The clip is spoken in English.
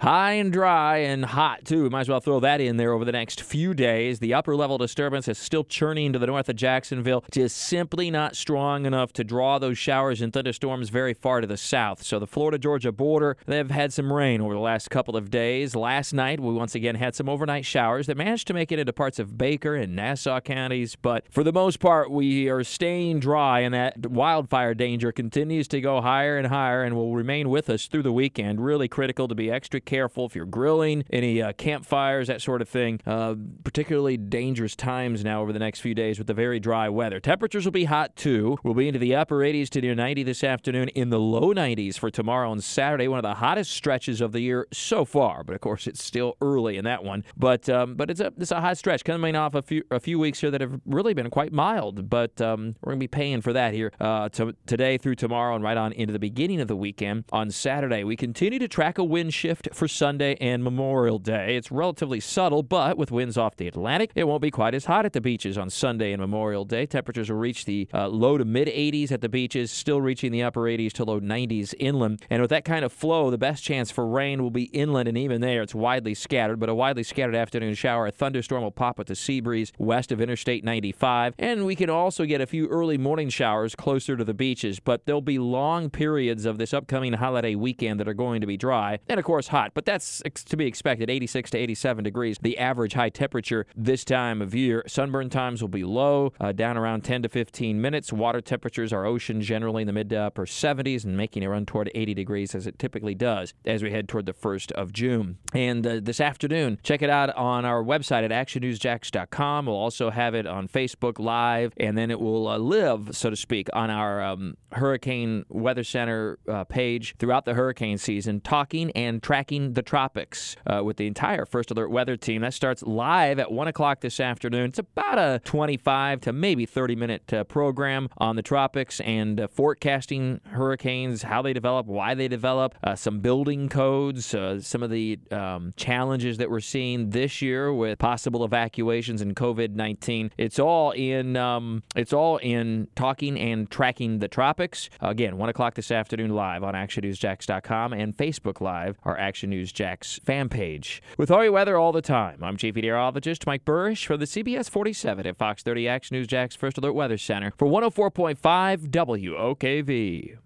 High and dry and hot, too. We might as well throw that in there over the next few days. The upper level disturbance is still churning to the north of Jacksonville. It is simply not strong enough to draw those showers and thunderstorms very far to the south. So, the Florida Georgia border, they've had some rain over the last couple of days. Last night, we once again had some overnight showers that managed to make it into parts of Baker and Nassau counties. But for the most part, we are staying dry, and that wildfire danger continues to go higher and higher and will remain with us through the weekend. Really critical to be extra careful if you're grilling, any uh, campfires, that sort of thing. Uh, particularly dangerous times now over the next few days with the very dry weather. Temperatures will be hot too. We'll be into the upper 80s to near 90 this afternoon, in the low 90s for tomorrow and Saturday. One of the hottest stretches of the year so far, but of course it's still early in that one. But um, but it's a it's a hot stretch coming off a few a few weeks here that have really been quite mild. But um, we're gonna be paying for that here uh, to, today through tomorrow and right on into the beginning of the weekend on Saturday. We continue to track a wind shift for Sunday and Memorial Day. It's relatively subtle, but with winds off the Atlantic, it won't be quite as hot at the beaches on Sunday and Memorial Day. Temperatures will reach the uh, low to mid 80s at the beaches, still reaching the upper 80s to low 90s inland. And with that kind of flow, the best chance for rain will be inland, and even there, it's widely scattered. But a widely scattered afternoon shower, a thunderstorm will pop with the sea breeze west of Interstate 95, and we can also get a few early morning showers closer to the beaches. But there'll be long periods of this upcoming holiday weekend that are going to be dry, and of course hot. But that's to be expected 86 to 87 degrees, the average high temperature this time of year. Sunburn times will be low, uh, down around 10 to 15 minutes. Water temperatures are ocean generally in the mid to upper 70s and making it run toward 80 degrees as it typically does as we head toward the 1st of June. And uh, this afternoon, check it out on our website at actionnewsjax.com. We'll also have it on Facebook Live, and then it will uh, live, so to speak, on our um, Hurricane Weather Center uh, page throughout the hurricane season, talking and tracking the tropics uh, with the entire First Alert weather team. That starts live at 1 o'clock this afternoon. It's about a 25 to maybe 30 minute uh, program on the tropics and uh, forecasting hurricanes, how they develop, why they develop, uh, some building codes, uh, some of the um, challenges that we're seeing this year with possible evacuations and COVID 19. It's all in um, it's all in talking and tracking the tropics. Again, 1 o'clock this afternoon live on ActionNewsJax.com and Facebook Live, our Action News Jax fan page. With all your weather all the time, I'm Chief Meteorologist Mike Buresh for the CBS 47 at Fox 30 Action News Jax First Alert Weather Center for 104.5 WOKV.